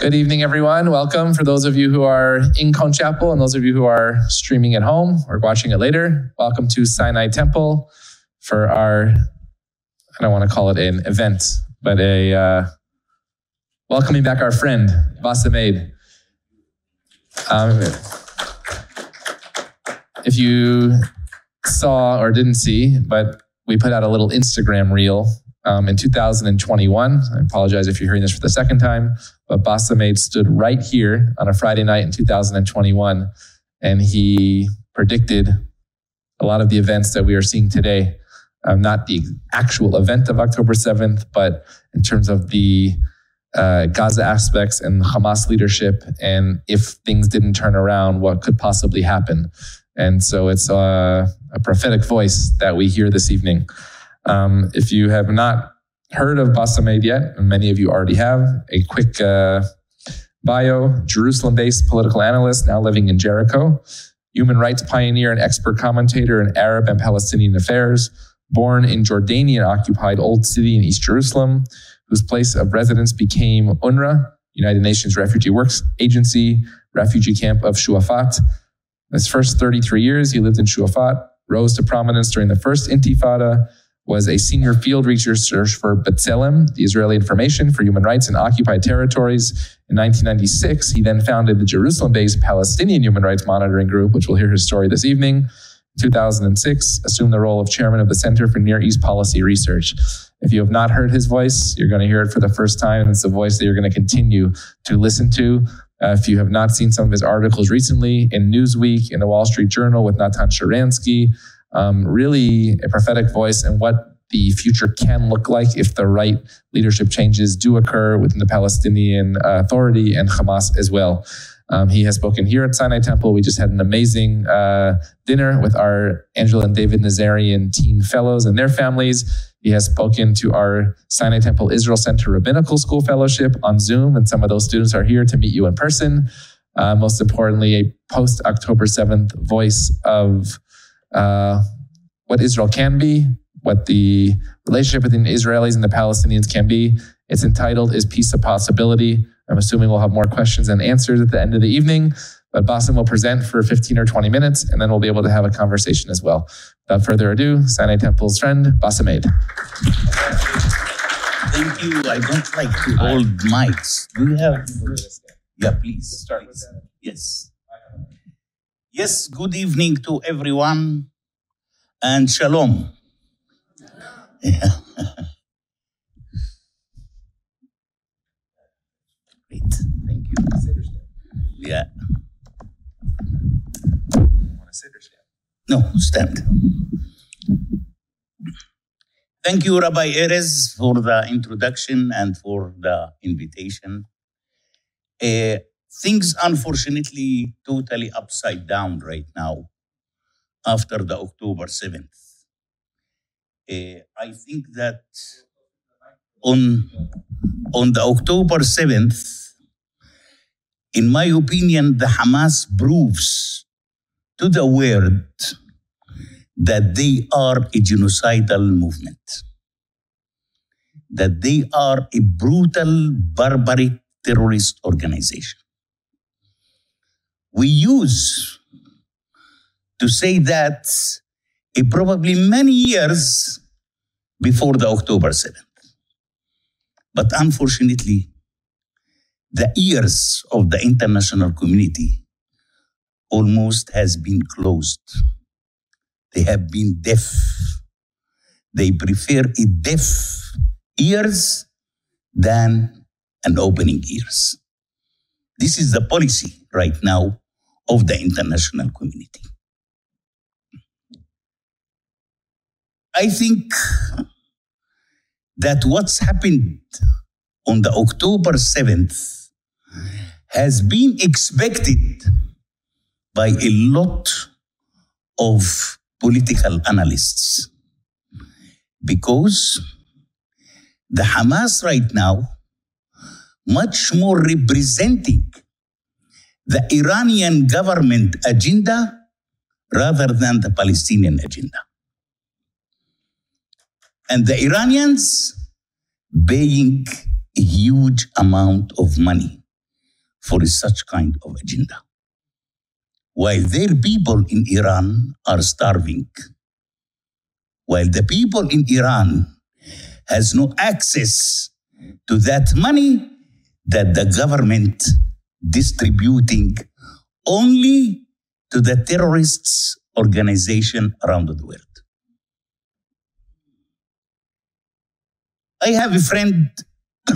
Good evening, everyone. Welcome for those of you who are in Cone Chapel and those of you who are streaming at home or watching it later. Welcome to Sinai Temple for our, I don't want to call it an event, but a uh, welcoming back our friend, Bassem Eid. Um, if you saw or didn't see, but we put out a little Instagram reel um, in 2021. I apologize if you're hearing this for the second time, but Bassem Eid stood right here on a Friday night in 2021, and he predicted a lot of the events that we are seeing today. Um, not the actual event of October 7th, but in terms of the uh, Gaza aspects and Hamas leadership, and if things didn't turn around, what could possibly happen. And so it's a, a prophetic voice that we hear this evening. Um, if you have not heard of Bassem Eid yet, and many of you already have, a quick uh, bio Jerusalem based political analyst, now living in Jericho, human rights pioneer and expert commentator in Arab and Palestinian affairs, born in Jordanian occupied Old City in East Jerusalem, whose place of residence became UNRWA, United Nations Refugee Works Agency, refugee camp of Shuafat. His first 33 years, he lived in Shuafat, rose to prominence during the first Intifada, was a senior field researcher for B'Tselem, the Israeli Information for Human Rights in Occupied Territories. In 1996, he then founded the Jerusalem based Palestinian Human Rights Monitoring Group, which we'll hear his story this evening. 2006, assumed the role of chairman of the Center for Near East Policy Research. If you have not heard his voice, you're going to hear it for the first time. It's a voice that you're going to continue to listen to. Uh, if you have not seen some of his articles recently in Newsweek, in the Wall Street Journal with Natan Sharansky, um, really a prophetic voice and what the future can look like if the right leadership changes do occur within the Palestinian Authority and Hamas as well. Um, he has spoken here at Sinai Temple. We just had an amazing uh, dinner with our Angela and David Nazarian teen fellows and their families. He has spoken to our Sinai Temple Israel Center Rabbinical School Fellowship on Zoom, and some of those students are here to meet you in person. Uh, most importantly, a post October 7th voice of uh, what Israel can be, what the relationship between the Israelis and the Palestinians can be. It's entitled Is Peace a Possibility? I'm assuming we'll have more questions and answers at the end of the evening, but Bassem will present for 15 or 20 minutes, and then we'll be able to have a conversation as well. Without further ado, Sinai Temple's friend, Bassem Eid. Thank you. I don't like to hold mics. Do you have? Yeah, please. Start with that. Yes. Yes, good evening to everyone and shalom. Yeah. Great. Thank you. Yeah. No, stand. Thank you, Rabbi Erez, for the introduction and for the invitation. Uh, things, unfortunately, totally upside down right now after the October 7th. Uh, I think that on, on the October 7th, in my opinion, the Hamas proves to the world that they are a genocidal movement, that they are a brutal, barbaric terrorist organization. We use to say that eh, probably many years before the October 7th. But unfortunately, the ears of the international community almost has been closed. They have been deaf. They prefer a deaf ears than an opening ears. This is the policy right now of the international community. I think that what's happened on the October 7th has been expected by a lot of political analysts because the Hamas right now much more representing the Iranian government agenda rather than the Palestinian agenda. And the Iranians paying a huge amount of money for such kind of agenda. While their people in Iran are starving, while the people in Iran has no access to that money that the government distributing only to the terrorists organization around the world. I have a friend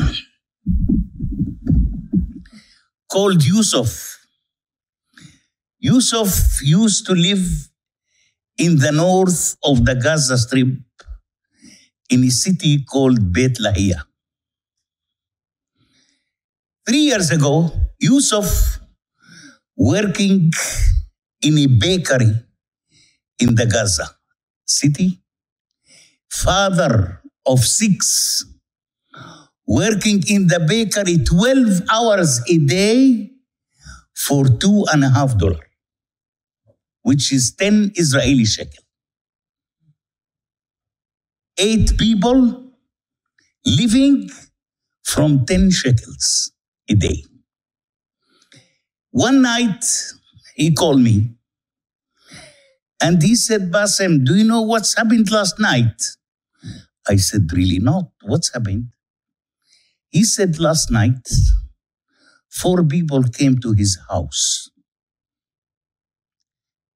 called Yusuf. Yusuf used to live in the north of the Gaza Strip in a city called Beit Lahia. Three years ago, Yusuf, working in a bakery in the Gaza city, father of six, working in the bakery 12 hours a day for two and a half dollars, which is 10 Israeli shekel. Eight people living from 10 shekels a day. One night, he called me and he said, Bassem, do you know what's happened last night? I said, Really not. What's happened? He said, Last night, four people came to his house.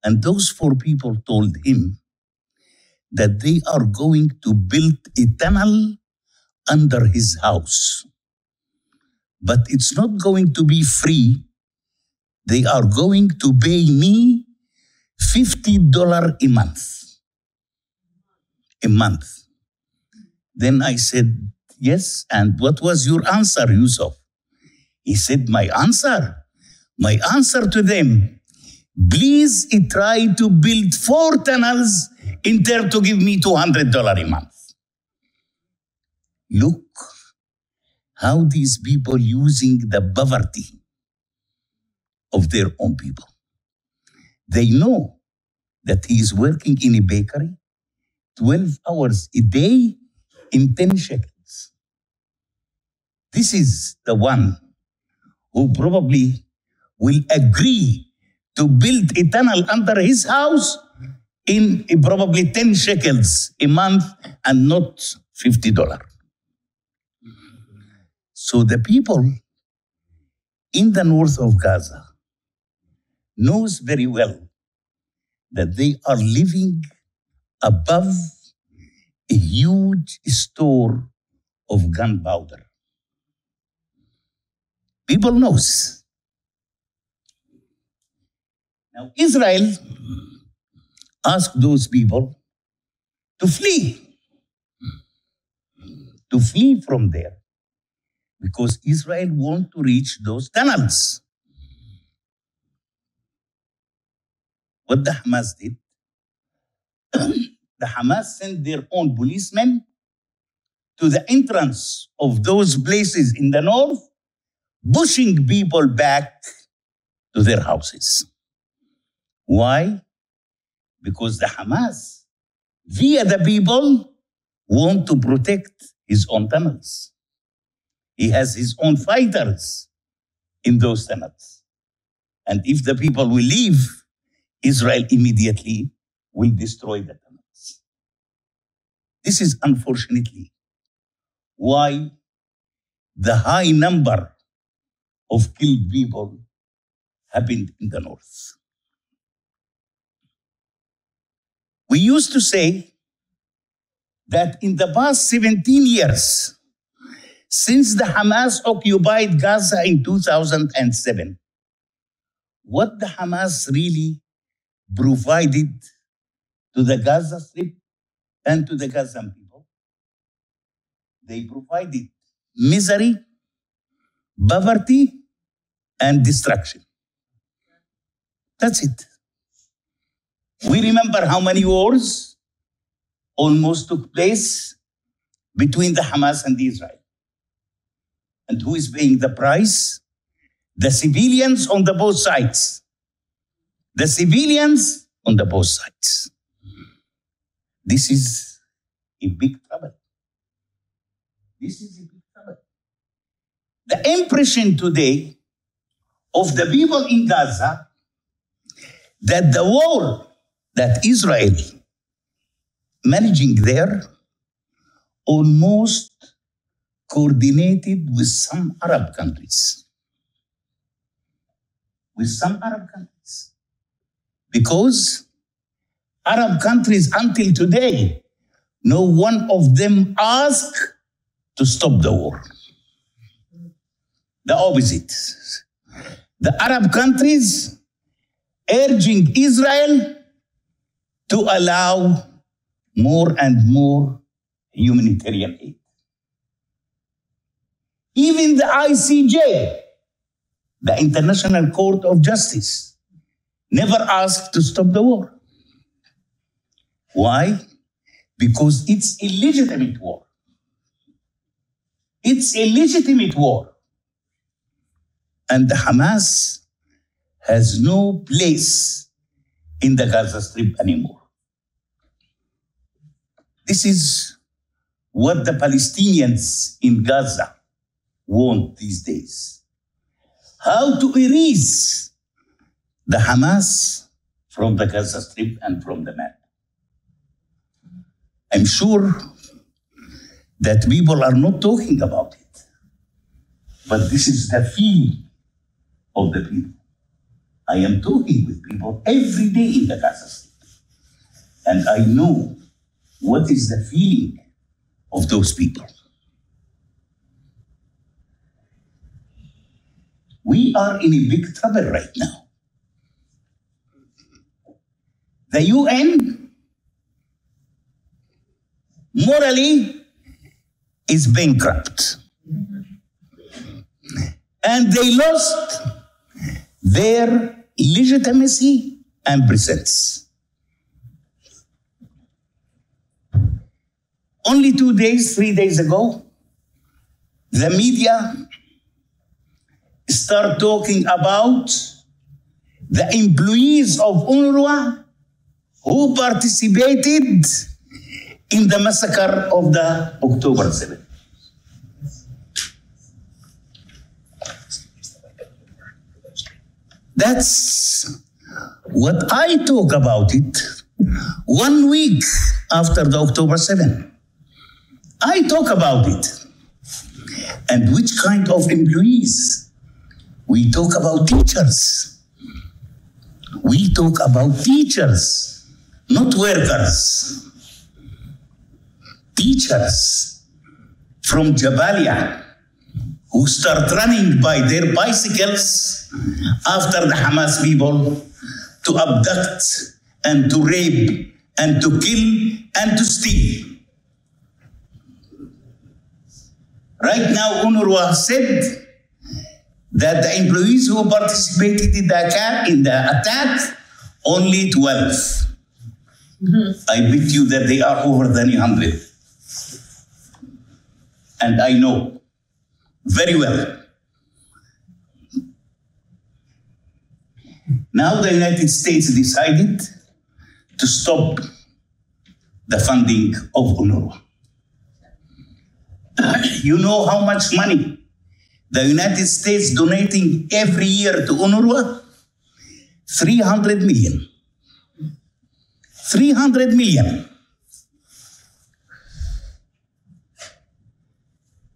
And those four people told him that they are going to build a tunnel under his house. But it's not going to be free. They are going to pay me $50 a month. A month. Then I said, Yes. And what was your answer, Yusuf? He said, My answer? My answer to them, please try to build four tunnels in there to give me $200 a month. Look how these people using the poverty of their own people. They know that he is working in a bakery 12 hours a day in 10 shekels. This is the one who probably will agree to build a tunnel under his house in probably 10 shekels a month and not $50. So the people in the north of Gaza knows very well that they are living above a huge store of gunpowder. People knows. Now Israel asked those people to flee, to flee from there, because Israel want to reach those tunnels. What the Hamas did, the Hamas sent their own policemen to the entrance of those places in the north, pushing people back to their houses. Why? Because the Hamas, via the people, want to protect his own tunnels. He has his own fighters in those tunnels. And if the people will leave, Israel immediately will destroy the tunnels. This is unfortunately why the high number of killed people happened in the north. We used to say that in the past 17 years, since the Hamas occupied Gaza in 2007, what the Hamas really provided to the Gaza Strip and to the Gazan people, they provided misery, poverty, and destruction. That's it. We remember how many wars almost took place between the Hamas and Israel. And who is paying the price? The civilians on the both sides. The civilians on the both sides. This is a big trouble. This is a big trouble. The impression today of the people in Gaza that the war that Israel managing there almost coordinated with some Arab countries. With some Arab countries. Because Arab countries until today, no one of them asked to stop the war. The opposite. The Arab countries urging Israel to allow more and more humanitarian aid. Even the ICJ, the International Court of Justice, never asked to stop the war. Why? Because it's illegitimate war. It's a legitimate war. And the Hamas has no place in the Gaza Strip anymore. This is what the Palestinians in Gaza want these days. How to erase the Hamas from the Gaza Strip and from the map. I'm sure that people are not talking about it, but this is the feeling of the people. I am talking with people every day in the Gaza Strip, and I know what is the feeling of those people. We are in a big trouble right now. The UN morally is bankrupt. And they lost their legitimacy and presence. Only two days, three days ago, the media start talking about the employees of UNRWA who participated in the massacre of the October 7th. That's what I talk about it one week after the October 7th. I talk about it. And which kind of employees? We talk about teachers. We talk about teachers, not workers. Teachers from Jabalia who start running by their bicycles after the Hamas people to abduct and to rape and to kill and to steal. Right now, UNRWA said that the employees who participated in the attack, in the attack only 12. Mm-hmm. I bet you that they are over than 100. And I know very well. Now the United States decided to stop the funding of UNRWA. you know how much money the United States donating every year to UNRWA? 300 million. 300 million.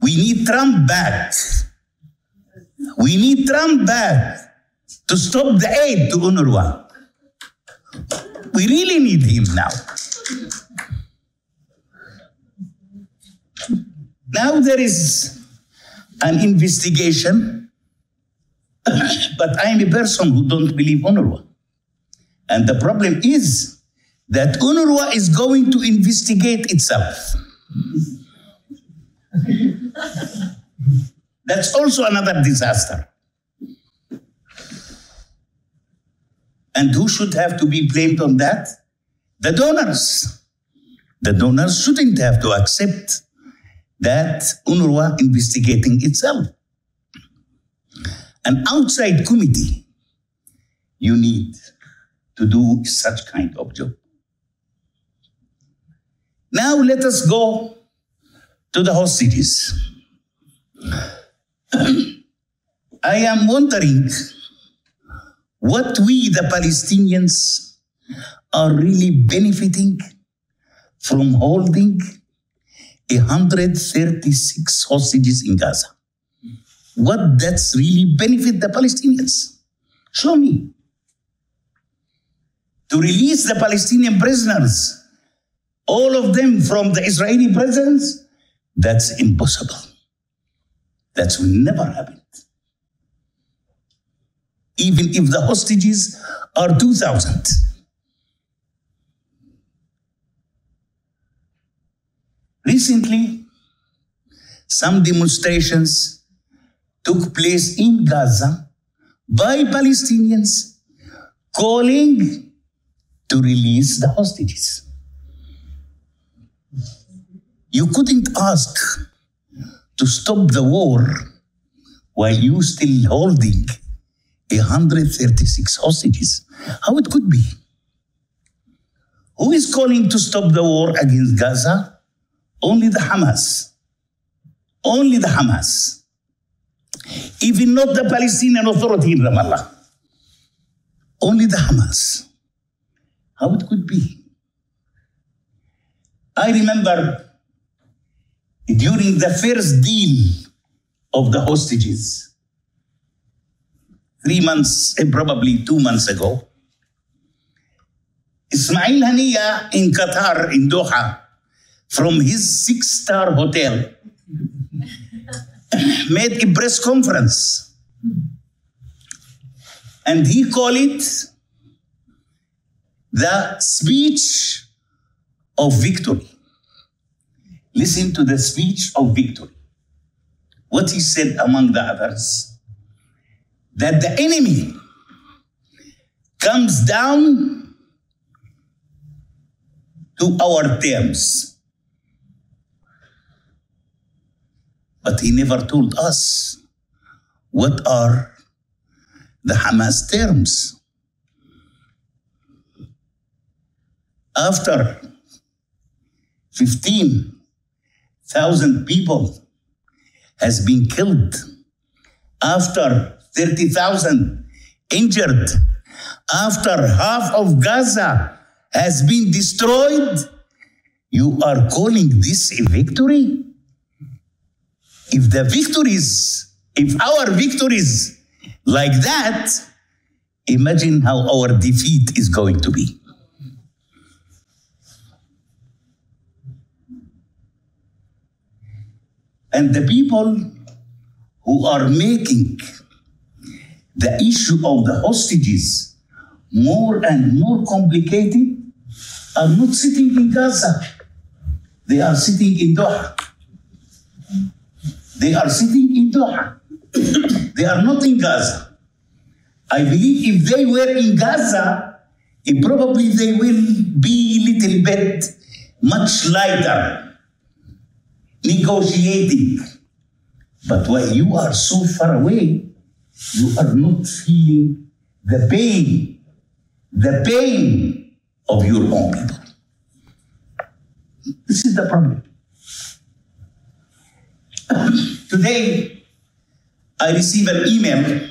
We need Trump back. We need Trump back to stop the aid to UNRWA. We really need him now. Now there is an investigation, but I'm a person who don't believe UNRWA. And the problem is that UNRWA is going to investigate itself. That's also another disaster. And who should have to be blamed on that? The donors. The donors shouldn't have to accept that UNRWA investigating itself. An outside committee you need to do such kind of job. Now let us go to the hostages. I am wondering what we, the Palestinians, are really benefiting from holding 136 hostages in Gaza. What that's really benefit the Palestinians? Show me. To release the Palestinian prisoners, all of them from the Israeli prisons, that's impossible. That's never happened. Even if the hostages are 2,000. Recently, some demonstrations took place in Gaza by Palestinians calling to release the hostages. You couldn't ask to stop the war while you still holding 136 hostages. How it could be? Who is calling to stop the war against Gaza? Only the Hamas. Only the Hamas. Even not the Palestinian Authority in Ramallah. Only the Hamas. How it could be? I remember during the first deal of the hostages, three months, eh, probably two months ago, Ismail Haniya in Qatar, in Doha, from his six-star hotel, made a press conference. And he called it the speech of victory. Listen to the speech of victory. What he said among the others that the enemy comes down to our terms. But he never told us what are the Hamas terms. After 15,000 people has been killed, after 30,000 injured, after half of Gaza has been destroyed, you are calling this a victory? If the victories, if our victories like that, imagine how our defeat is going to be. And the people who are making the issue of the hostages more and more complicated are not sitting in Gaza. They are sitting in Doha. They are sitting in Doha. they are not in Gaza. I believe if they were in Gaza, probably they will be a little bit much lighter negotiating. But while you are so far away, you are not feeling the pain, the pain of your own people. This is the problem. Today, I received an email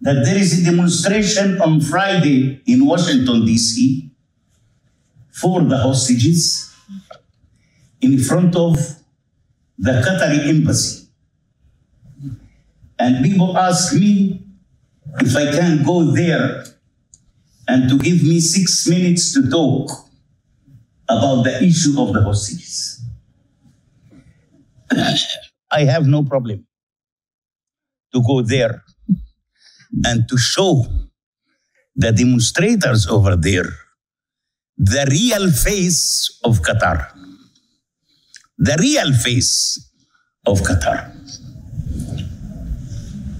that there is a demonstration on Friday in Washington, D.C. for the hostages in front of the Qatari embassy. And people ask me if I can go there and to give me six minutes to talk about the issue of the hostages. I have no problem to go there and to show the demonstrators over there the real face of Qatar the real face of Qatar.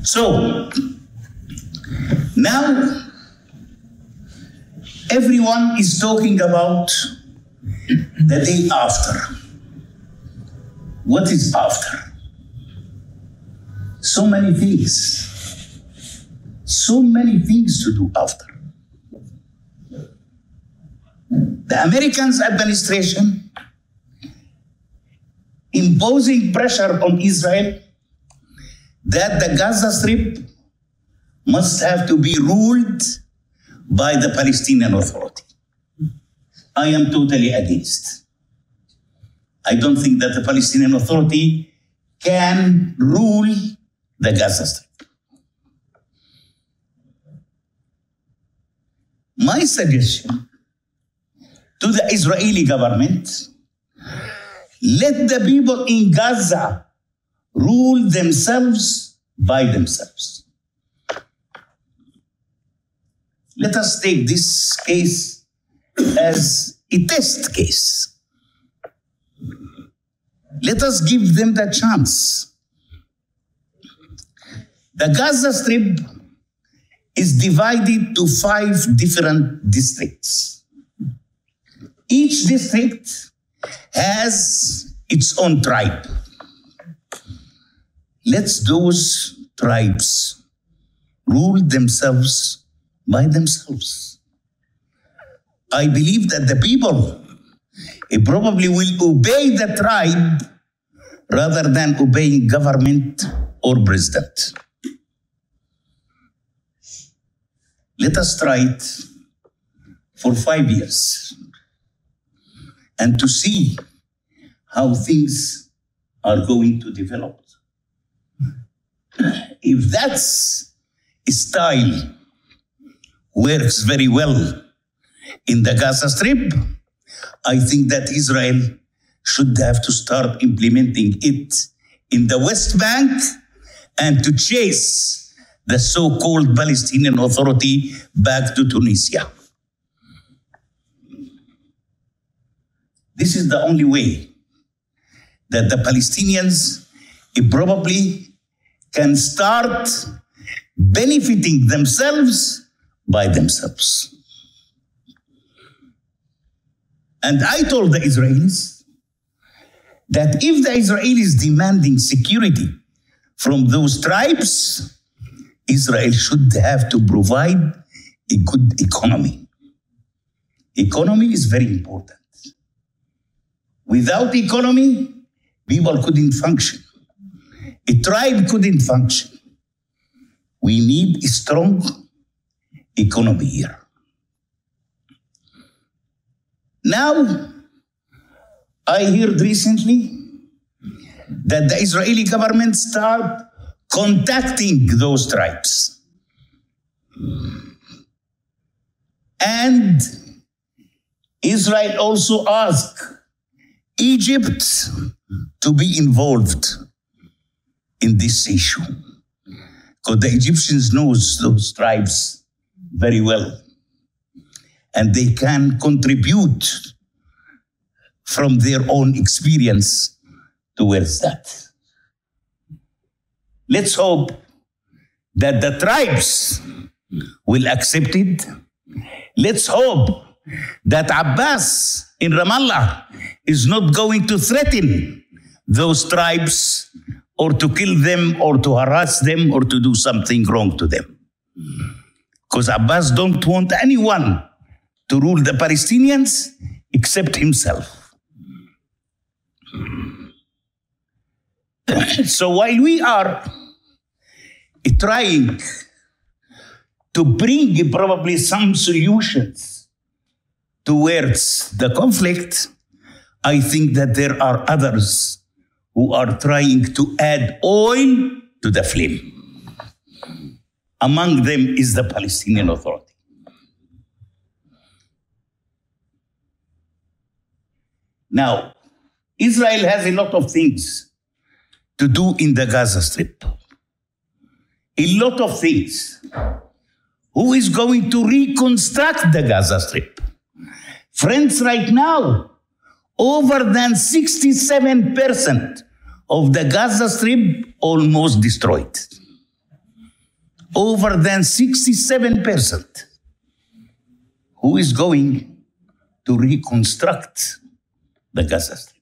So, now everyone is talking about the day after. What is after? So many things. So many things to do after. The Americans administration imposing pressure on Israel that the Gaza Strip must have to be ruled by the Palestinian Authority. I am totally against. I don't think that the Palestinian Authority can rule the Gaza Strip. My suggestion to the Israeli government let the people in Gaza rule themselves by themselves. Let us take this case as a test case. Let us give them the chance. The Gaza Strip is divided to five different districts. Each district has its own tribe. Let those tribes rule themselves by themselves. I believe that the people eh, probably will obey the tribe rather than obeying government or president. Let us try it for five years and to see how things are going to develop. If that's style works very well in the Gaza Strip, I think that Israel should have to start implementing it in the West Bank and to chase the so called Palestinian Authority back to Tunisia. This is the only way that the Palestinians eh, probably can start benefiting themselves by themselves. And I told the Israelis that if the Israelis demanding security from those tribes, Israel should have to provide a good economy. Economy is very important. Without economy, people couldn't function. A tribe couldn't function. We need a strong economy here. Now, I heard recently that the Israeli government start contacting those tribes. And Israel also asked Egypt to be involved in this issue. Because the Egyptians knows those tribes very well. And they can contribute from their own experience towards that. Let's hope that the tribes will accept it. Let's hope that Abbas in Ramallah is not going to threaten those tribes or to kill them or to harass them or to do something wrong to them. Because Abbas don't want anyone to rule the Palestinians except himself. So while we are trying to bring probably some solutions towards the conflict, I think that there are others who are trying to add oil to the flame. Among them is the Palestinian Authority. Now, Israel has a lot of things to do in the Gaza Strip. A lot of things. Who is going to reconstruct the Gaza Strip? Friends, right now, over than 67% of the Gaza Strip almost destroyed. Over than 67%. Who is going to reconstruct the Gaza Strip?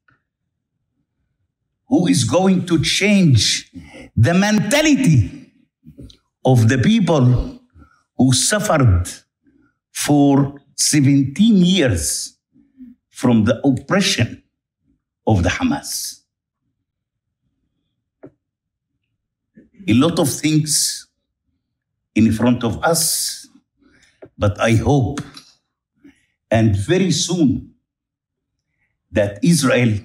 Who is going to change the mentality of the people who suffered for 17 years from the oppression of the Hamas. A lot of things in front of us, but I hope and very soon that Israel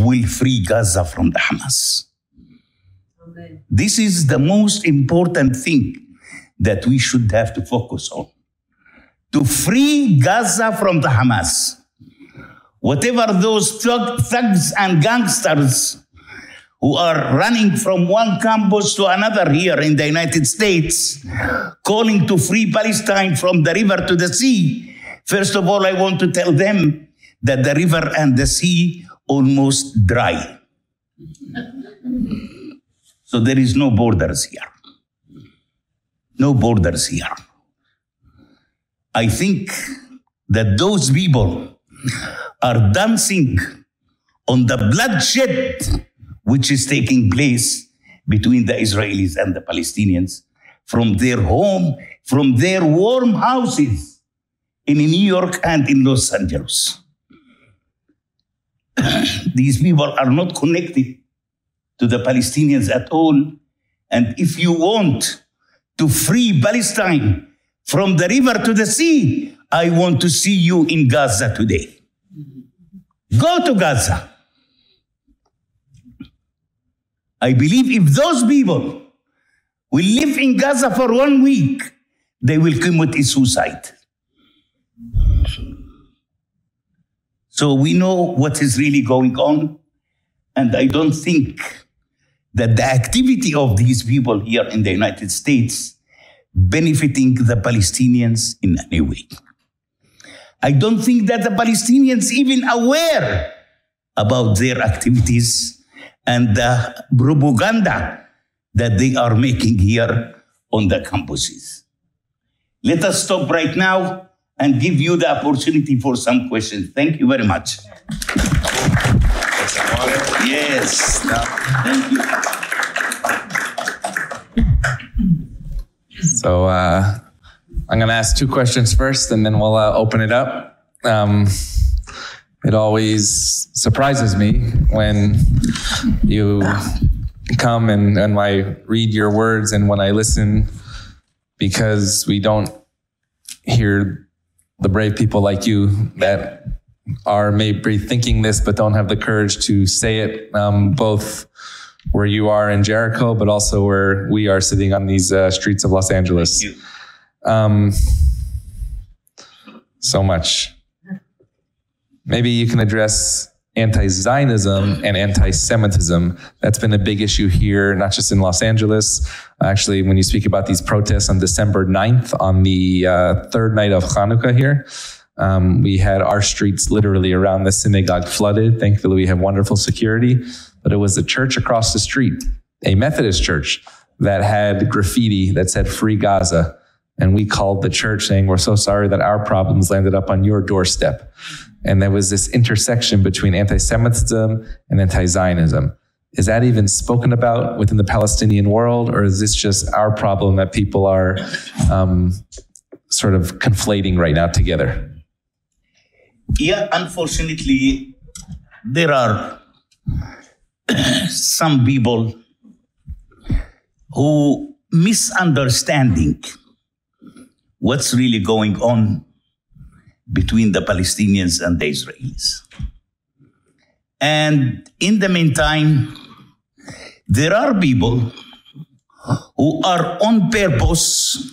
will free Gaza from the Hamas. This is the most important thing that we should have to focus on. To free Gaza from the Hamas. Whatever those thug- thugs and gangsters who are running from one campus to another here in the United States, calling to free Palestine from the river to the sea. First of all, I want to tell them that the river and the sea almost dry. So there is no borders here. No borders here. I think that those people are dancing on the bloodshed which is taking place between the Israelis and the Palestinians from their home, from their warm houses in New York and in Los Angeles. These people are not connected to the Palestinians at all. And if you want to free Palestine from the river to the sea, I want to see you in Gaza today. Go to Gaza. I believe if those people will live in Gaza for one week, they will commit suicide. So we know what is really going on. And I don't think that the activity of these people here in the United States benefiting the Palestinians in any way. I don't think that the Palestinians even aware about their activities and the propaganda that they are making here on the campuses. Let us stop right now and give you the opportunity for some questions. Thank you very much. Yes. Thank you. So uh, I'm going to ask two questions first, and then we'll uh, open it up. Um, it always surprises me when you come and, and I read your words and when I listen, because we don't hear the brave people like you that are maybe thinking this but don't have the courage to say it, um, both where you are in Jericho, but also where we are sitting on these uh, streets of Los Angeles. Thank you. Um, so much. Maybe you can address anti Zionism and anti Semitism. That's been a big issue here, not just in Los Angeles. Actually, when you speak about these protests on December 9th, on the uh, third night of Hanukkah here, um, we had our streets literally around the synagogue flooded. Thankfully, we have wonderful security, but it was the church across the street, a Methodist church, that had graffiti that said Free Gaza. And we called the church saying, We're so sorry that our problems landed up on your doorstep. And there was this intersection between anti Semitism and anti Zionism. Is that even spoken about within the Palestinian world, or is this just our problem that people are um, sort of conflating right now together? Yeah, unfortunately, there are some people who misunderstanding what's really going on between the Palestinians and the Israelis. And in the meantime, there are people who are on purpose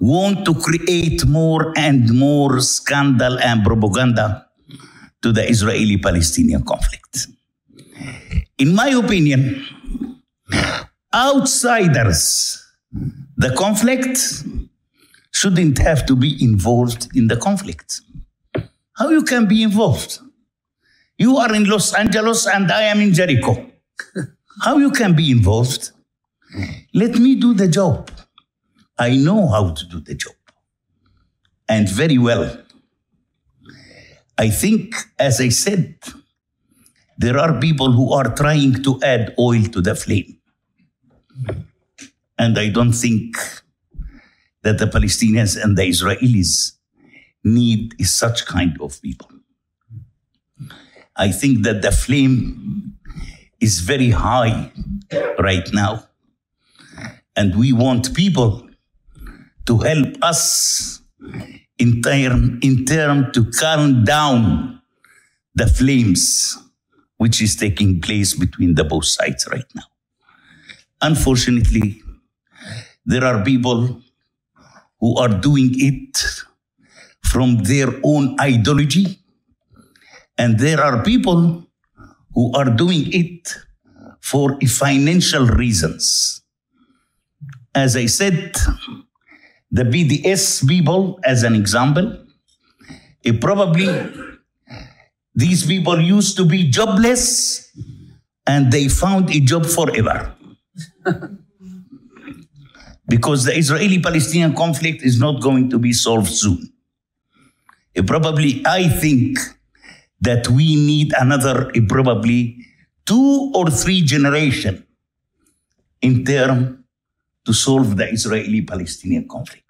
want to create more and more scandal and propaganda to the Israeli Palestinian conflict. In my opinion, outsiders, the conflict shouldn't have to be involved in the conflict. How you can be involved? You are in Los Angeles and I am in Jericho. How you can be involved? Let me do the job. I know how to do the job. And very well. I think, as I said, there are people who are trying to add oil to the flame. And I don't think that the Palestinians and the Israelis need is such kind of people. I think that the flame is very high right now. And we want people to help us in term, in term to calm down the flames which is taking place between the both sides right now. Unfortunately, there are people who are doing it from their own ideology, and there are people who are doing it for financial reasons. As I said, the BDS people, as an example, it probably these people used to be jobless and they found a job forever. because the Israeli Palestinian conflict is not going to be solved soon. Probably, I think that we need another, probably two or three generation in term to solve the Israeli Palestinian conflict.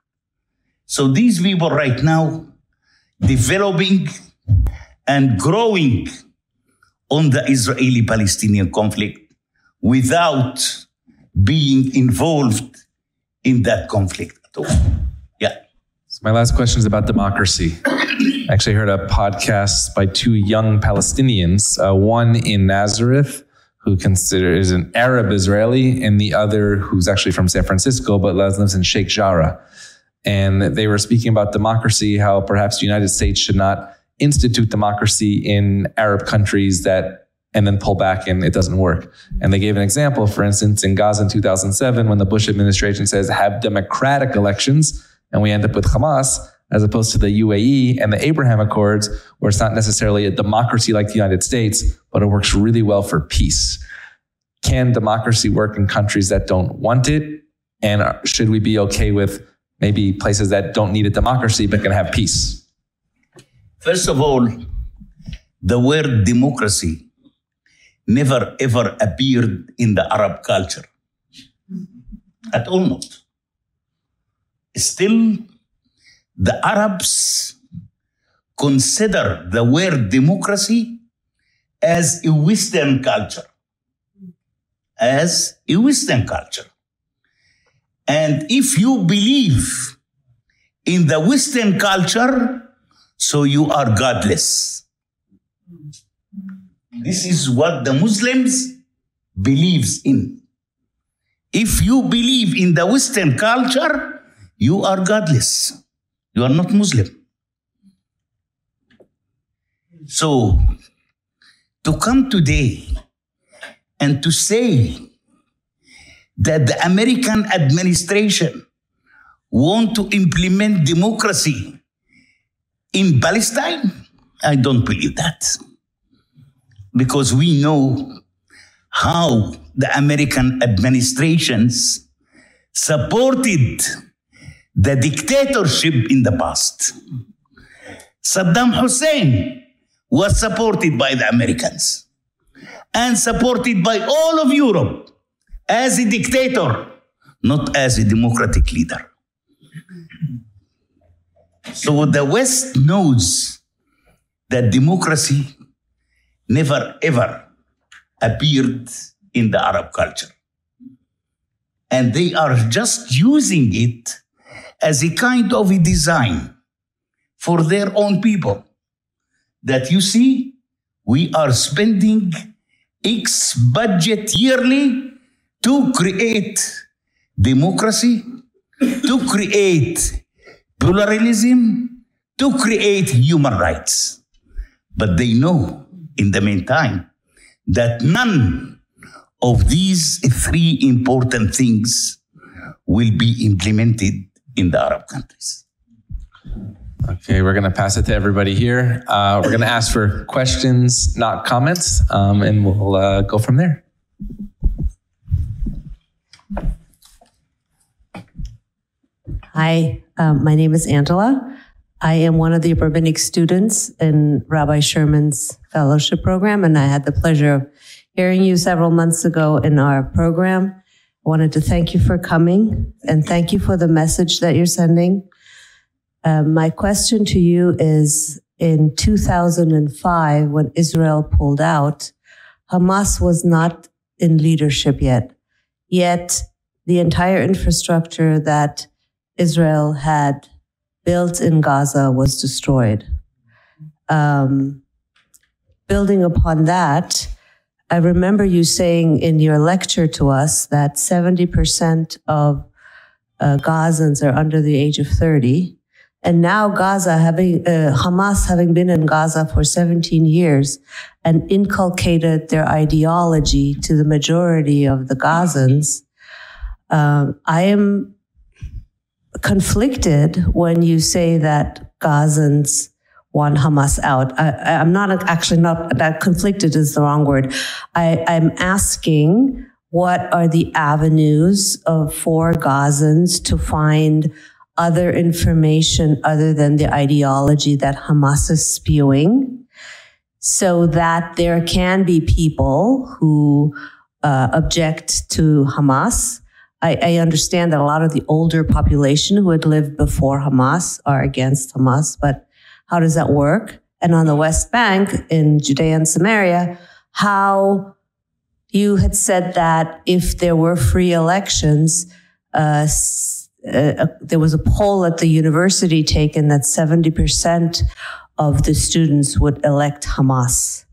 So these people right now developing and growing on the Israeli Palestinian conflict without being involved in that conflict at all. Yeah. So my last question is about democracy. I actually heard a podcast by two young Palestinians, uh, one in Nazareth, who considers an Arab Israeli, and the other who's actually from San Francisco, but lives in Sheikh Jarrah. And they were speaking about democracy, how perhaps the United States should not institute democracy in Arab countries that and then pull back and it doesn't work. And they gave an example, for instance, in Gaza in 2007, when the Bush administration says have democratic elections, and we end up with Hamas, as opposed to the UAE and the Abraham Accords, where it's not necessarily a democracy like the United States, but it works really well for peace. Can democracy work in countries that don't want it? And uh, should we be okay with maybe places that don't need a democracy but can have peace? First of all, the word democracy never ever appeared in the Arab culture. At all not. Still, the Arabs consider the word democracy as a Western culture. As a Western culture. And if you believe in the Western culture, so you are godless. This is what the Muslims believes in. If you believe in the Western culture, you are godless. You are not Muslim. So, to come today and to say that the American administration want to implement democracy in Palestine, I don't believe that because we know how the American administrations supported the dictatorship in the past. Saddam Hussein was supported by the Americans and supported by all of Europe as a dictator, not as a democratic leader. So the West knows that democracy never ever appeared in the Arab culture. And they are just using it as a kind of a design for their own people. That you see, we are spending X budget yearly to create democracy, to create pluralism, to create human rights. But they know in the meantime that none of these three important things will be implemented in the Arab countries. Okay, we're going to pass it to everybody here. Uh, we're going to ask for questions, not comments, um, and we'll uh, go from there. Hi, um, my name is Angela. I am one of the rabbinic students in Rabbi Sherman's fellowship program, and I had the pleasure of hearing you several months ago in our program. I wanted to thank you for coming and thank you for the message that you're sending. Um, my question to you is in 2005, when Israel pulled out, Hamas was not in leadership yet. Yet the entire infrastructure that Israel had built in Gaza was destroyed. Um, building upon that, I remember you saying in your lecture to us that 70% of uh, Gazans are under the age of 30. And now Gaza having, uh, Hamas having been in Gaza for 17 years and inculcated their ideology to the majority of the Gazans, um, I am conflicted when you say that Gazans want Hamas out. I, am not actually not that conflicted is the wrong word. I, I'm asking what are the avenues of, for Gazans to find other information other than the ideology that Hamas is spewing so that there can be people who uh, object to Hamas. I, I, understand that a lot of the older population who had lived before Hamas are against Hamas, but how does that work? And on the West Bank in Judea and Samaria, how you had said that if there were free elections, uh, uh, there was a poll at the university taken that 70% of the students would elect Hamas.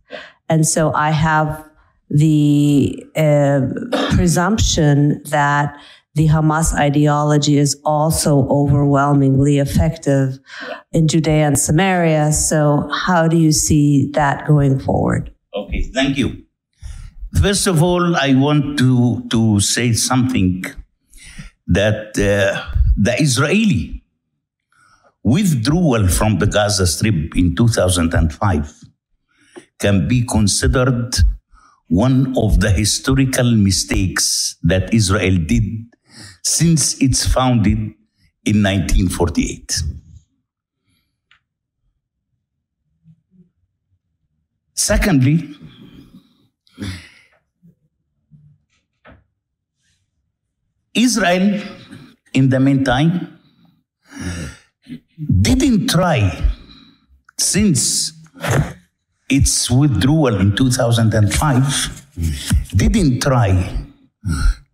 And so I have the uh, presumption that the Hamas ideology is also overwhelmingly effective in Judea and Samaria. So, how do you see that going forward? Okay, thank you. First of all, I want to, to say something that uh, the Israeli withdrawal from the Gaza Strip in 2005 can be considered one of the historical mistakes that Israel did since its founding in 1948. Secondly, Israel, in the meantime, didn't try since its withdrawal in 2005, didn't try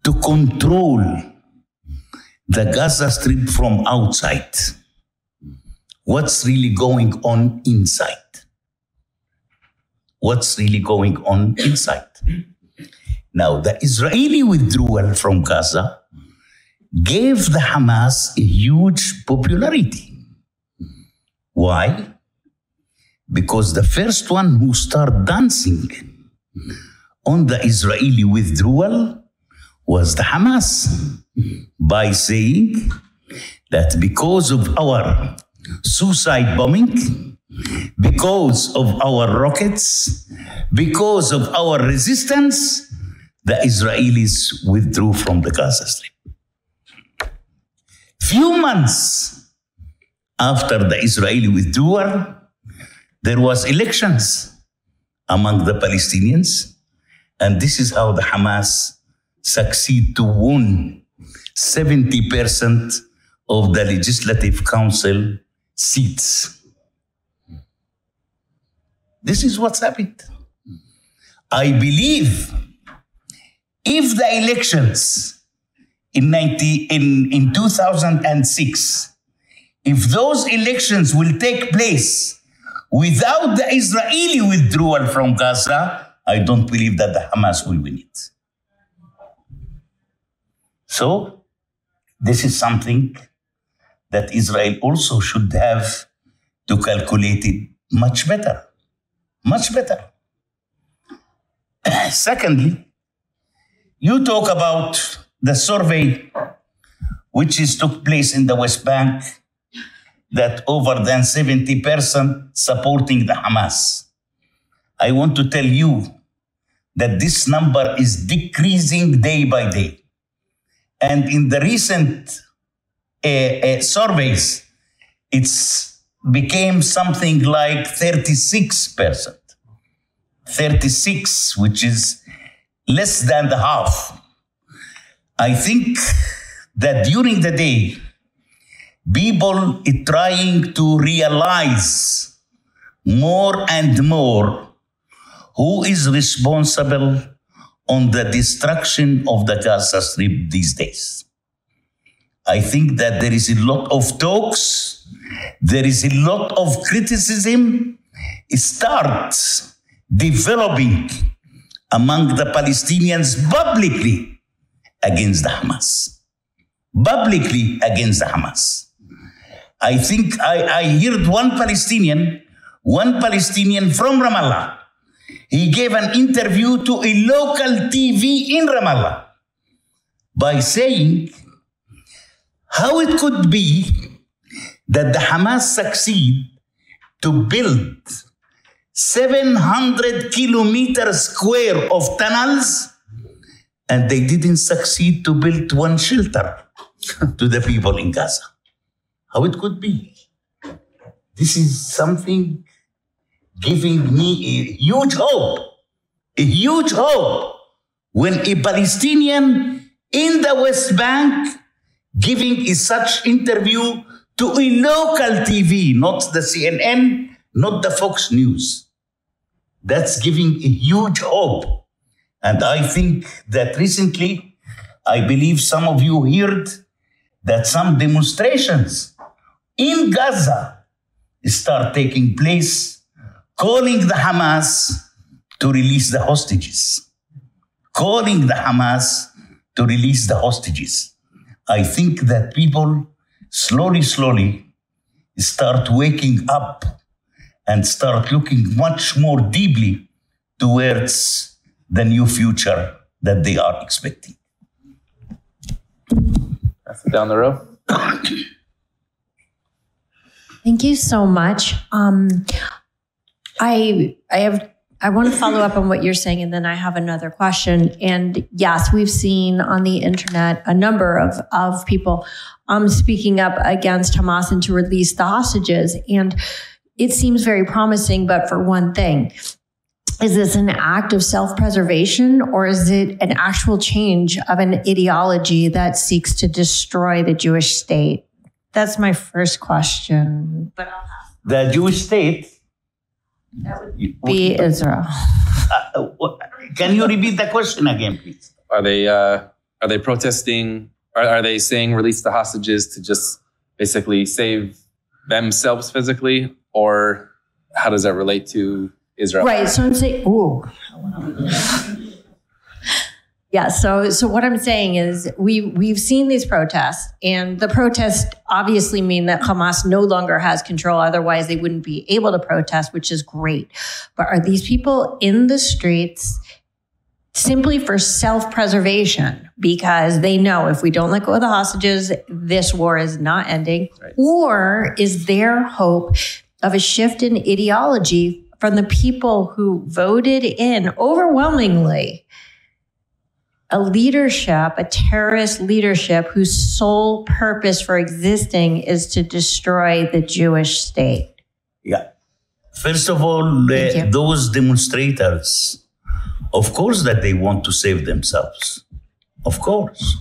to control the Gaza Strip from outside. What's really going on inside? What's really going on inside? Now, the Israeli withdrawal from Gaza gave the Hamas a huge popularity. Why? Because the first one who started dancing on the Israeli withdrawal was the Hamas by saying that because of our suicide bombing, because of our rockets, because of our resistance, the Israelis withdrew from the Gaza Strip. Few months after the Israeli withdrawal, there was elections among the Palestinians, and this is how the Hamas succeed to win 70% of the Legislative Council seats. This is what's happened. I believe if the elections in, 90, in, in 2006, if those elections will take place without the Israeli withdrawal from Gaza, I don't believe that the Hamas will win it. So, this is something that Israel also should have to calculate it much better. Much better. Secondly, you talk about the survey which is took place in the West Bank that over than 70% supporting the Hamas. I want to tell you that this number is decreasing day by day. And in the recent uh, uh, surveys, it's became something like 36%. 36, which is less than the half. I think that during the day, people are trying to realize more and more who is responsible on the destruction of the Gaza Strip these days. I think that there is a lot of talks, there is a lot of criticism starts developing among the Palestinians publicly against the Hamas. Publicly against the Hamas. I think I, I heard one Palestinian, one Palestinian from Ramallah. He gave an interview to a local TV in Ramallah by saying how it could be that the Hamas succeed to build 700 kilometers square of tunnels and they didn't succeed to build one shelter to the people in Gaza. How it could be? This is something giving me a huge hope, a huge hope when a Palestinian in the West Bank giving a such interview to a local TV, not the CNN, not the Fox News. That's giving a huge hope. And I think that recently, I believe some of you heard that some demonstrations in Gaza start taking place, calling the Hamas to release the hostages. Calling the Hamas to release the hostages. I think that people slowly, slowly start waking up and start looking much more deeply towards the new future that they are expecting. Down the row. Thank you so much. Um, I I have I want to follow up on what you're saying, and then I have another question. And yes, we've seen on the internet a number of of people um, speaking up against Hamas and to release the hostages. And it seems very promising, but for one thing, is this an act of self preservation or is it an actual change of an ideology that seeks to destroy the Jewish state? That's my first question. But the Jewish state that would be Israel. Uh, can you repeat the question again, please? Are they uh, are they protesting? Are, are they saying release the hostages to just basically save themselves physically, or how does that relate to Israel? Right. So I'm saying, ooh. Yeah. So, so what I'm saying is we we've seen these protests, and the protests obviously mean that Hamas no longer has control. Otherwise, they wouldn't be able to protest, which is great. But are these people in the streets simply for self-preservation because they know if we don't let go of the hostages, this war is not ending? Right. Or is there hope of a shift in ideology from the people who voted in overwhelmingly a leadership, a terrorist leadership whose sole purpose for existing is to destroy the Jewish state. Yeah. First of all, those demonstrators, of course, that they want to save themselves. Of course.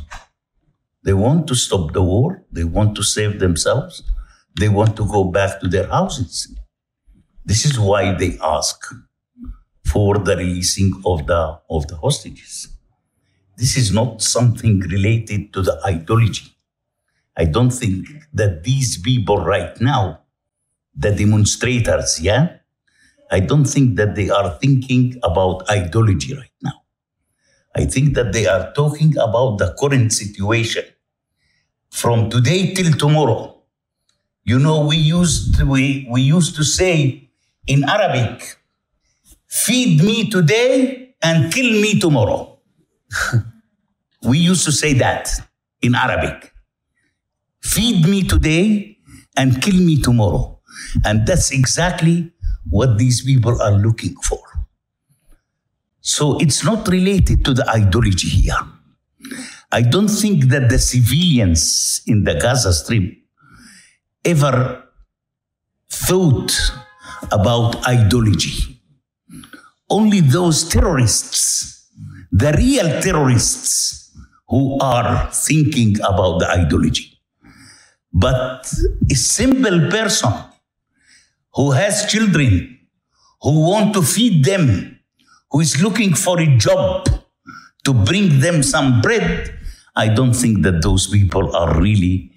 They want to stop the war, they want to save themselves they want to go back to their houses. This is why they ask for the releasing of the, of the hostages. This is not something related to the ideology. I don't think that these people right now, the demonstrators, yeah, I don't think that they are thinking about ideology right now. I think that they are talking about the current situation from today till tomorrow you know, we used we, we used to say in Arabic, feed me today and kill me tomorrow. we used to say that in Arabic. Feed me today and kill me tomorrow. And that's exactly what these people are looking for. So it's not related to the ideology here. I don't think that the civilians in the Gaza Strip ever thought about ideology. Only those terrorists, the real terrorists, who are thinking about the ideology. But a simple person who has children, who want to feed them, who is looking for a job, to bring them some bread, I don't think that those people are really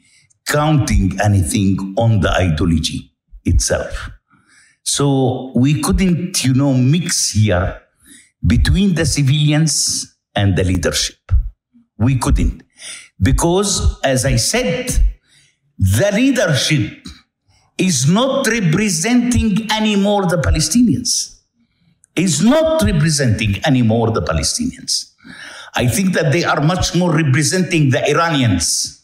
counting anything on the ideology itself. So we couldn't, you know, mix here between the civilians and the leadership. We couldn't. Because, as I said, the leadership is not representing anymore the Palestinians. Is not representing anymore the Palestinians. I think that they are much more representing the Iranians.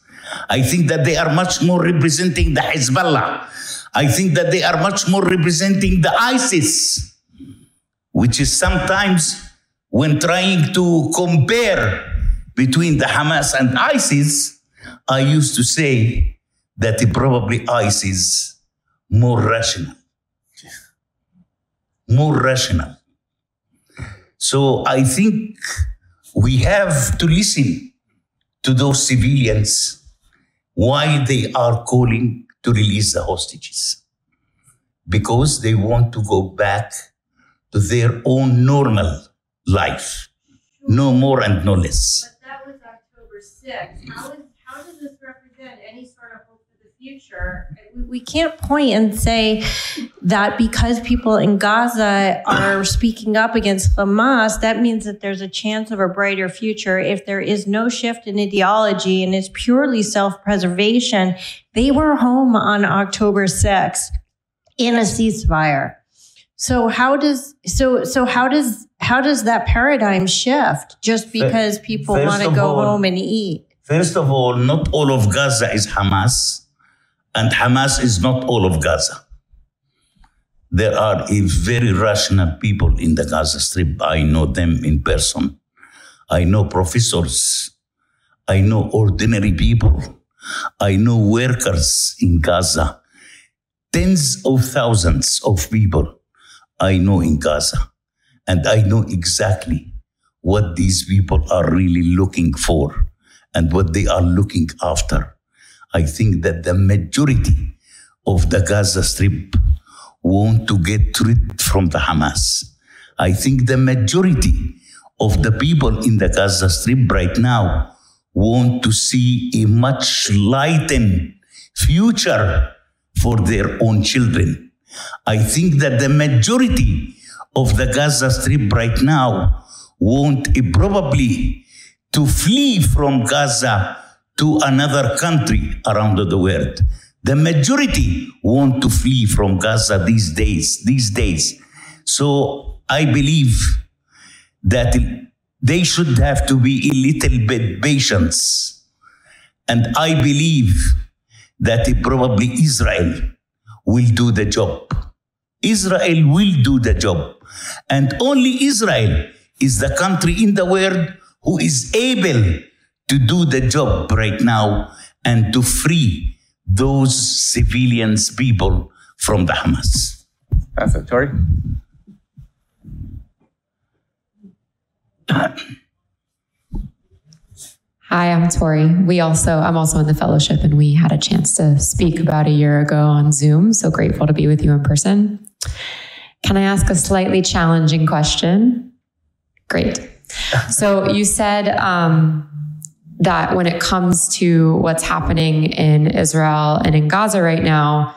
I think that they are much more representing the Hezbollah. I think that they are much more representing the ISIS, which is sometimes when trying to compare between the Hamas and ISIS, I used to say that probably ISIS more rational. More rational. So I think we have to listen to those civilians why they are calling to release the hostages. Because they want to go back their own normal life. No more and no less. But that was October 6th. How, is, how does this represent any sort of hope for the future? We, we can't point and say that because people in Gaza are speaking up against Hamas, that means that there's a chance of a brighter future. If there is no shift in ideology and it's purely self preservation, they were home on October 6th in a ceasefire. So how does so so how does how does that paradigm shift just because people want to go all- home and eat? First of all, not all of Gaza is Hamas, and Hamas is not all of Gaza. There are a very rational people in the Gaza Strip. I know them in person. I know professors. I know ordinary people. I know workers in Gaza. Tens of thousands of people I know in Gaza. And I know exactly what these people are really looking for and what they are looking after. I think that the majority of the Gaza Strip want to get rid from the Hamas. I think the majority of the people in the Gaza Strip right now want to see a much lightened future for their own children. I think that the majority of the Gaza Strip right now want eh, probably to flee from Gaza to another country around the world. The majority want to flee from Gaza these days, these days. So I believe that they should have to be a little bit patience. And I believe that probably Israel will do the job. Israel will do the job. And only Israel is the country in the world who is able to do the job right now and to free those civilians people from the Hamas. It, Tori. Hi, I'm Tori. We also, I'm also in the fellowship, and we had a chance to speak about a year ago on Zoom. So grateful to be with you in person. Can I ask a slightly challenging question? Great. So you said um, that when it comes to what's happening in Israel and in Gaza right now,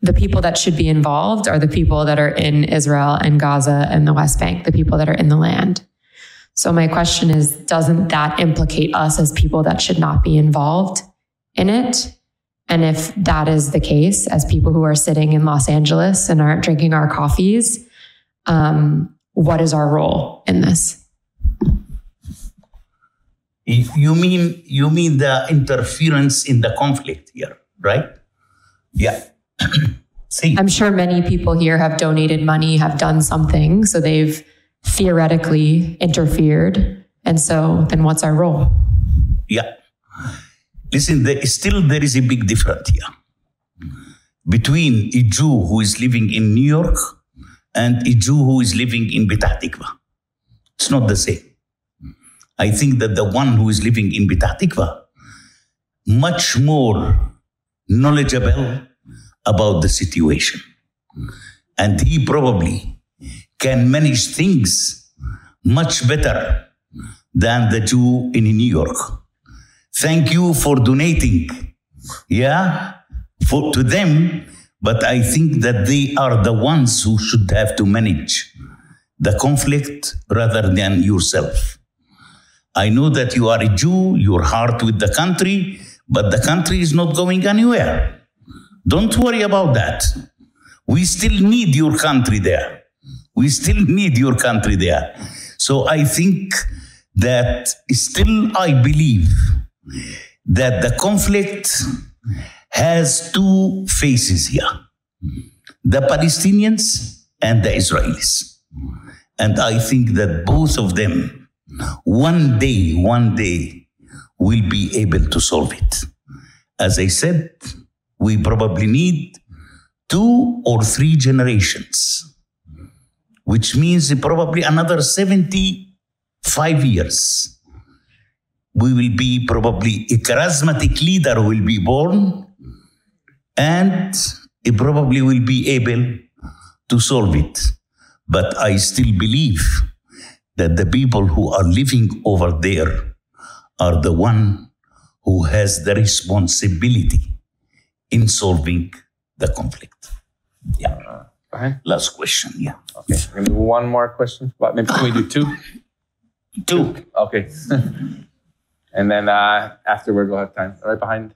the people that should be involved are the people that are in Israel and Gaza and the West Bank, the people that are in the land. So my question is, doesn't that implicate us as people that should not be involved in it? And if that is the case, as people who are sitting in Los Angeles and aren't drinking our coffees, um, what is our role in this? You mean you mean the interference in the conflict here, right? Yeah. See, I'm sure many people here have donated money, have done something, so they've theoretically interfered. And so then what's our role? yeah. Listen, there is still there is a big difference here between a Jew who is living in New York and a Jew who is living in Petah. It's not the same. I think that the one who is living in Petah much more knowledgeable about the situation. And he probably can manage things much better than the Jew in New York. Thank you for donating, yeah, for, to them. But I think that they are the ones who should have to manage the conflict rather than yourself. I know that you are a Jew, your heart with the country, but the country is not going anywhere. Don't worry about that. We still need your country there. We still need your country there. So I think that still I believe that the conflict has two faces here the Palestinians and the Israelis. And I think that both of them, one day, one day, will be able to solve it. As I said, we probably need two or three generations, which means probably another 75 years. We will be probably a charismatic leader will be born and he probably will be able to solve it. But I still believe that the people who are living over there are the one who has the responsibility in solving the conflict. Yeah. Fine. Last question. Yeah. Okay. We're gonna do one more question. What, maybe can we do two? Two. Okay. and then uh, afterward, we'll have time. Right behind.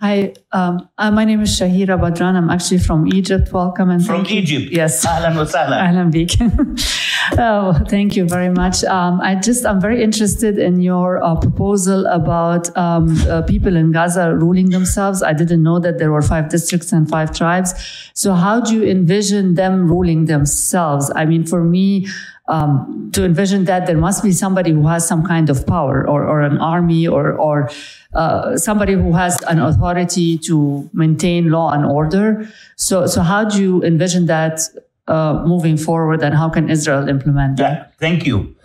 Hi, um, uh, my name is Shahira Badran. I'm actually from Egypt. Welcome and From thank you. Egypt. Yes. Ahlan wa sahlan. Ahlan bik. oh, thank you very much. Um, I just I'm very interested in your uh, proposal about um, uh, people in Gaza ruling themselves. I didn't know that there were five districts and five tribes. So how do you envision them ruling themselves? I mean, for me. Um, to envision that there must be somebody who has some kind of power or, or an army or, or uh, somebody who has an authority to maintain law and order. So, so how do you envision that uh, moving forward, and how can Israel implement that? Thank you.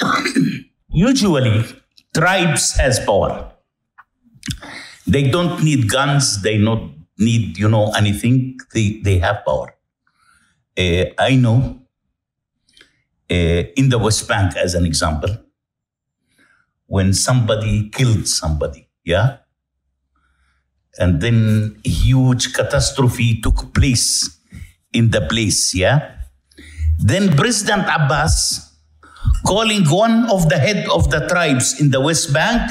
Usually, tribes has power. They don't need guns. They not need you know anything. They they have power. Uh, I know. Uh, in the West Bank, as an example, when somebody killed somebody, yeah, and then huge catastrophe took place in the place, yeah. Then President Abbas calling one of the head of the tribes in the West Bank,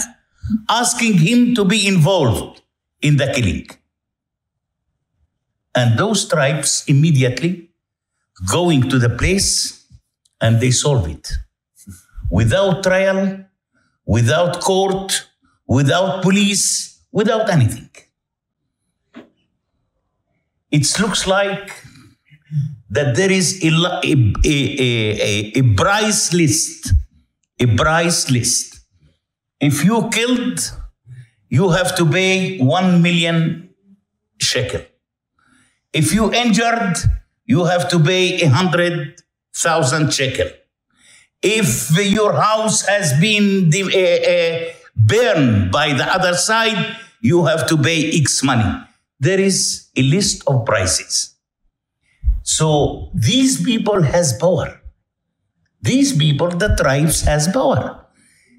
asking him to be involved in the killing. And those tribes immediately going to the place and they solve it without trial, without court, without police, without anything. It looks like that there is a, a, a, a, price list. A price list. If you killed, you have to pay one million shekel. If you injured, you have to pay a hundred thousand shekel. If your house has been de- uh, uh, burned by the other side, you have to pay X money. There is a list of prices. So these people has power. These people, the tribes has power.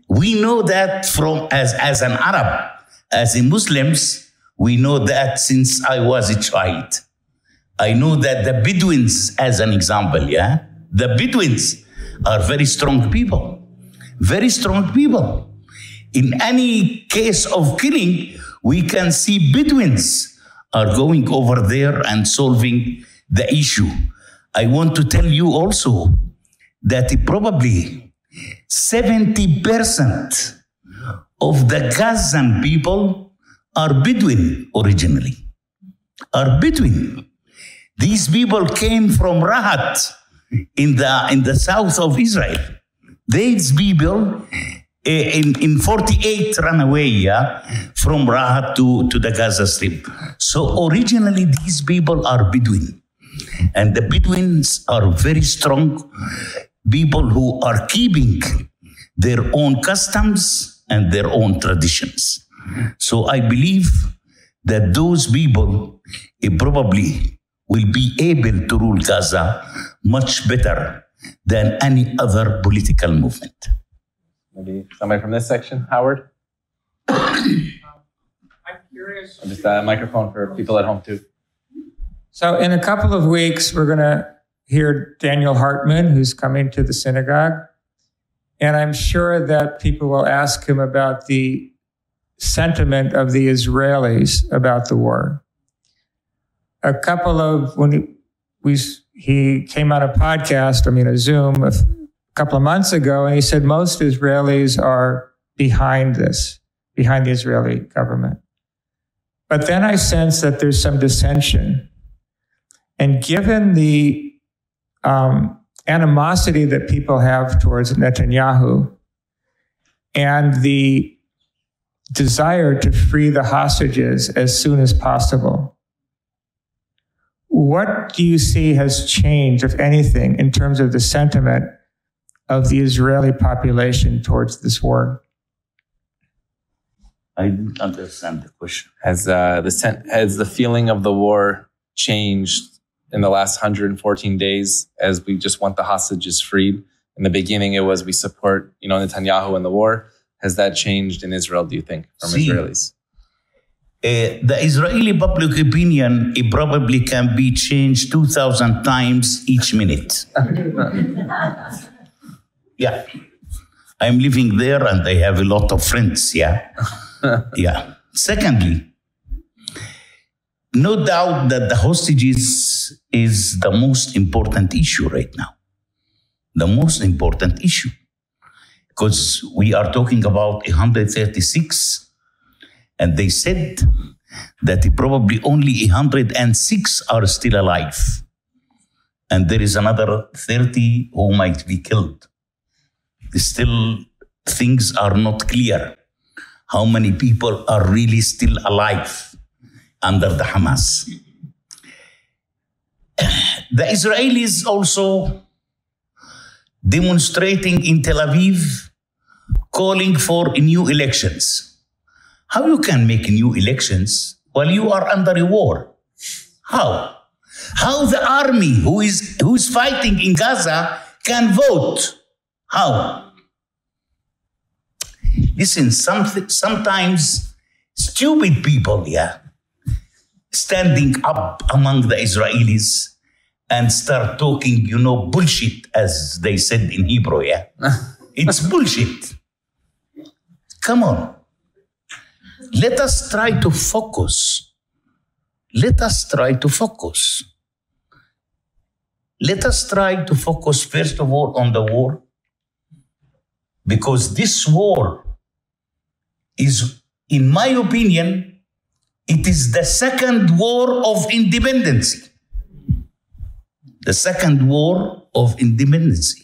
We know that from as, as an Arab, as a Muslims, we know that since I was a child. I know that the Bedouins, as an example, yeah, the Bedouins are very strong people, very strong people. In any case of killing, we can see Bedouins are going over there and solving the issue. I want to tell you also that probably 70% of the Gazan people are Bedouin originally, are Bedouin. These people came from Rahat in the, in the south of Israel. These people eh, in, in 48 ran away yeah, from Rahat to, to the Gaza Strip. So originally these people are Bedouin. And the Bedouins are very strong people who are keeping their own customs and their own traditions. So I believe that those people eh, probably will be able to rule Gaza much better than any other political movement. Maybe somebody from this section, Howard. I'm curious. Just a microphone for people at home too. So, in a couple of weeks, we're going to hear Donniel Hartman, who's coming to the synagogue. And I'm sure that people will ask him about the sentiment of the Israelis about the war. A couple of, when he, we, he came on a podcast, I mean, a Zoom, a couple of months ago, and he said most Israelis are behind this, behind the Israeli government. But then I sense that there's some dissension. And given the um, animosity that people have towards Netanyahu and the desire to free the hostages as soon as possible, what do you see has changed, if anything, in terms of the sentiment of the Israeli population towards this war? I didn't understand the question. Has uh, the sen- has the feeling of the war changed in the last 114 days as we just want the hostages freed? In the beginning, it was we support you know Netanyahu and the war. Has that changed in Israel? Do you think from See. Israelis? Uh, the Israeli public opinion it probably can be changed 2,000 times each minute. yeah. I'm living there and I have a lot of friends. Yeah. yeah. Secondly, no doubt that the hostages is the most important issue right now. The most important issue. Because we are talking about 136 and they said that probably only 106 are still alive. And there is another 30 who might be killed. Still, things are not clear. How many people are really still alive under the Hamas? The Israelis also demonstrating in Tel Aviv, calling for new elections. How you can make new elections while you are under a war? How? How the army who is who is fighting in Gaza can vote? How? Listen, something, sometimes stupid people, yeah, standing up among the Israelis and start talking, you know, bullshit, as they said in Hebrew, yeah. it's bullshit. Come on. Let us try to focus. Let us try to focus. Let us try to focus, first of all, on the war. Because this war is, in my opinion, it is the second war of independence. The second war of independence.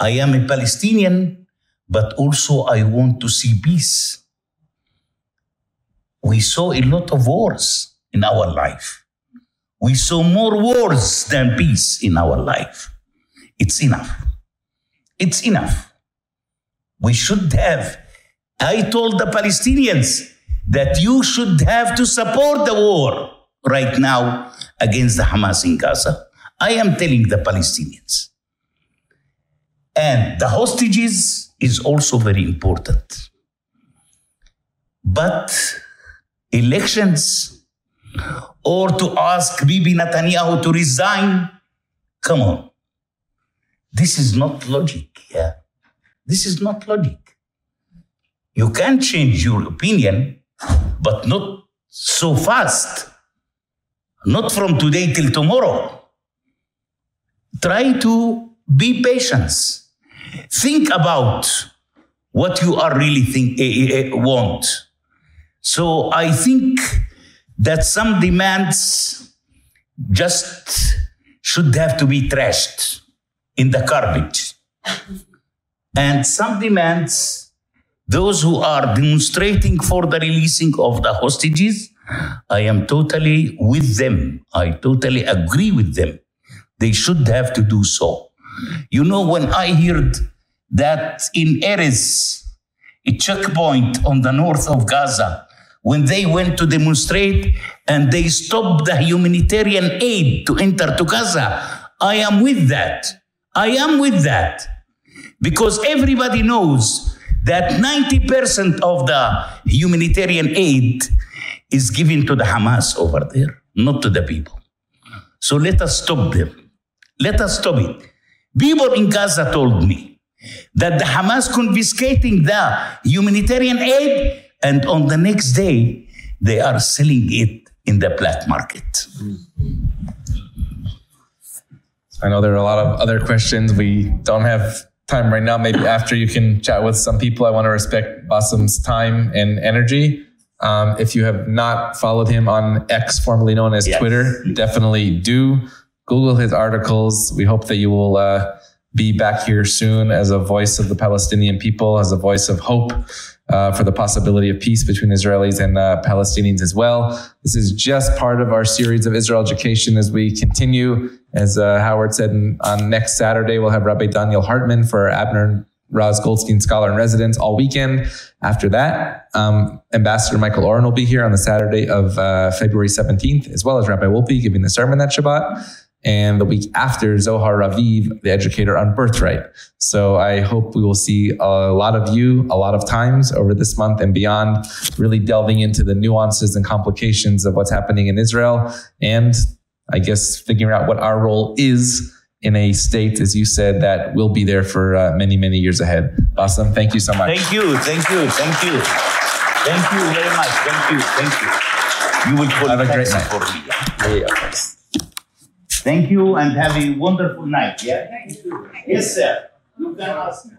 I am a Palestinian, but also I want to see peace we saw a lot of wars in our life. We saw more wars than peace in our life. It's enough. It's enough. We should have. I told the Palestinians that you should have to support the war right now against the Hamas in Gaza. I am telling the Palestinians. And the hostages is also very important. But elections or to ask Bibi Netanyahu to resign. Come on. This is not logic. Yeah. This is not logic. You can change your opinion, but not so fast. Not from today till tomorrow. Try to be patient. Think about what you are really think eh, eh, want. So I think that some demands just should have to be trashed in the garbage. And some demands, those who are demonstrating for the releasing of the hostages, I am totally with them. I totally agree with them. They should have to do so. You know, when I heard that in Erez, a checkpoint on the north of Gaza, when they went to demonstrate and they stopped the humanitarian aid to enter to Gaza. I am with that. I am with that because everybody knows that 90% of the humanitarian aid is given to the Hamas over there, not to the people. So let us stop them. Let us stop it. People in Gaza told me that the Hamas confiscating the humanitarian aid and on the next day they are selling it in the black market. I know there are a lot of other questions. We don't have time right now. Maybe after you can chat with some people. I want to respect Bassem's time and energy. Um, if you have not followed him on X, formerly known as Yes. Twitter, definitely do. Google his articles. We hope that you will uh, be back here soon as a voice of the Palestinian people, as a voice of hope uh, for the possibility of peace between Israelis and uh, Palestinians as well. This is just part of our series of Israel education as we continue. As uh, Howard said, on next Saturday, we'll have Rabbi Donniel Hartman for Abner Raz Goldstein Scholar in Residence all weekend. After that, um, Ambassador Michael Oren will be here on the Saturday of uh, February 17th, as well as Rabbi Wolpe giving the sermon that Shabbat. And the week after, Zohar Raviv, the educator on birthright. So I hope we will see a lot of you a lot of times over this month and beyond, really delving into the nuances and complications of what's happening in Israel. And I guess figuring out what our role is in a state, as you said, that will be there for uh, many, many years ahead. Awesome. Thank you so much. Thank you, thank you, thank you. Thank you very much. Thank you, thank you. You will call Have a great night. for me. yeah, of course. Thank you and have a wonderful night. Yeah. Yes, sir. You can ask me.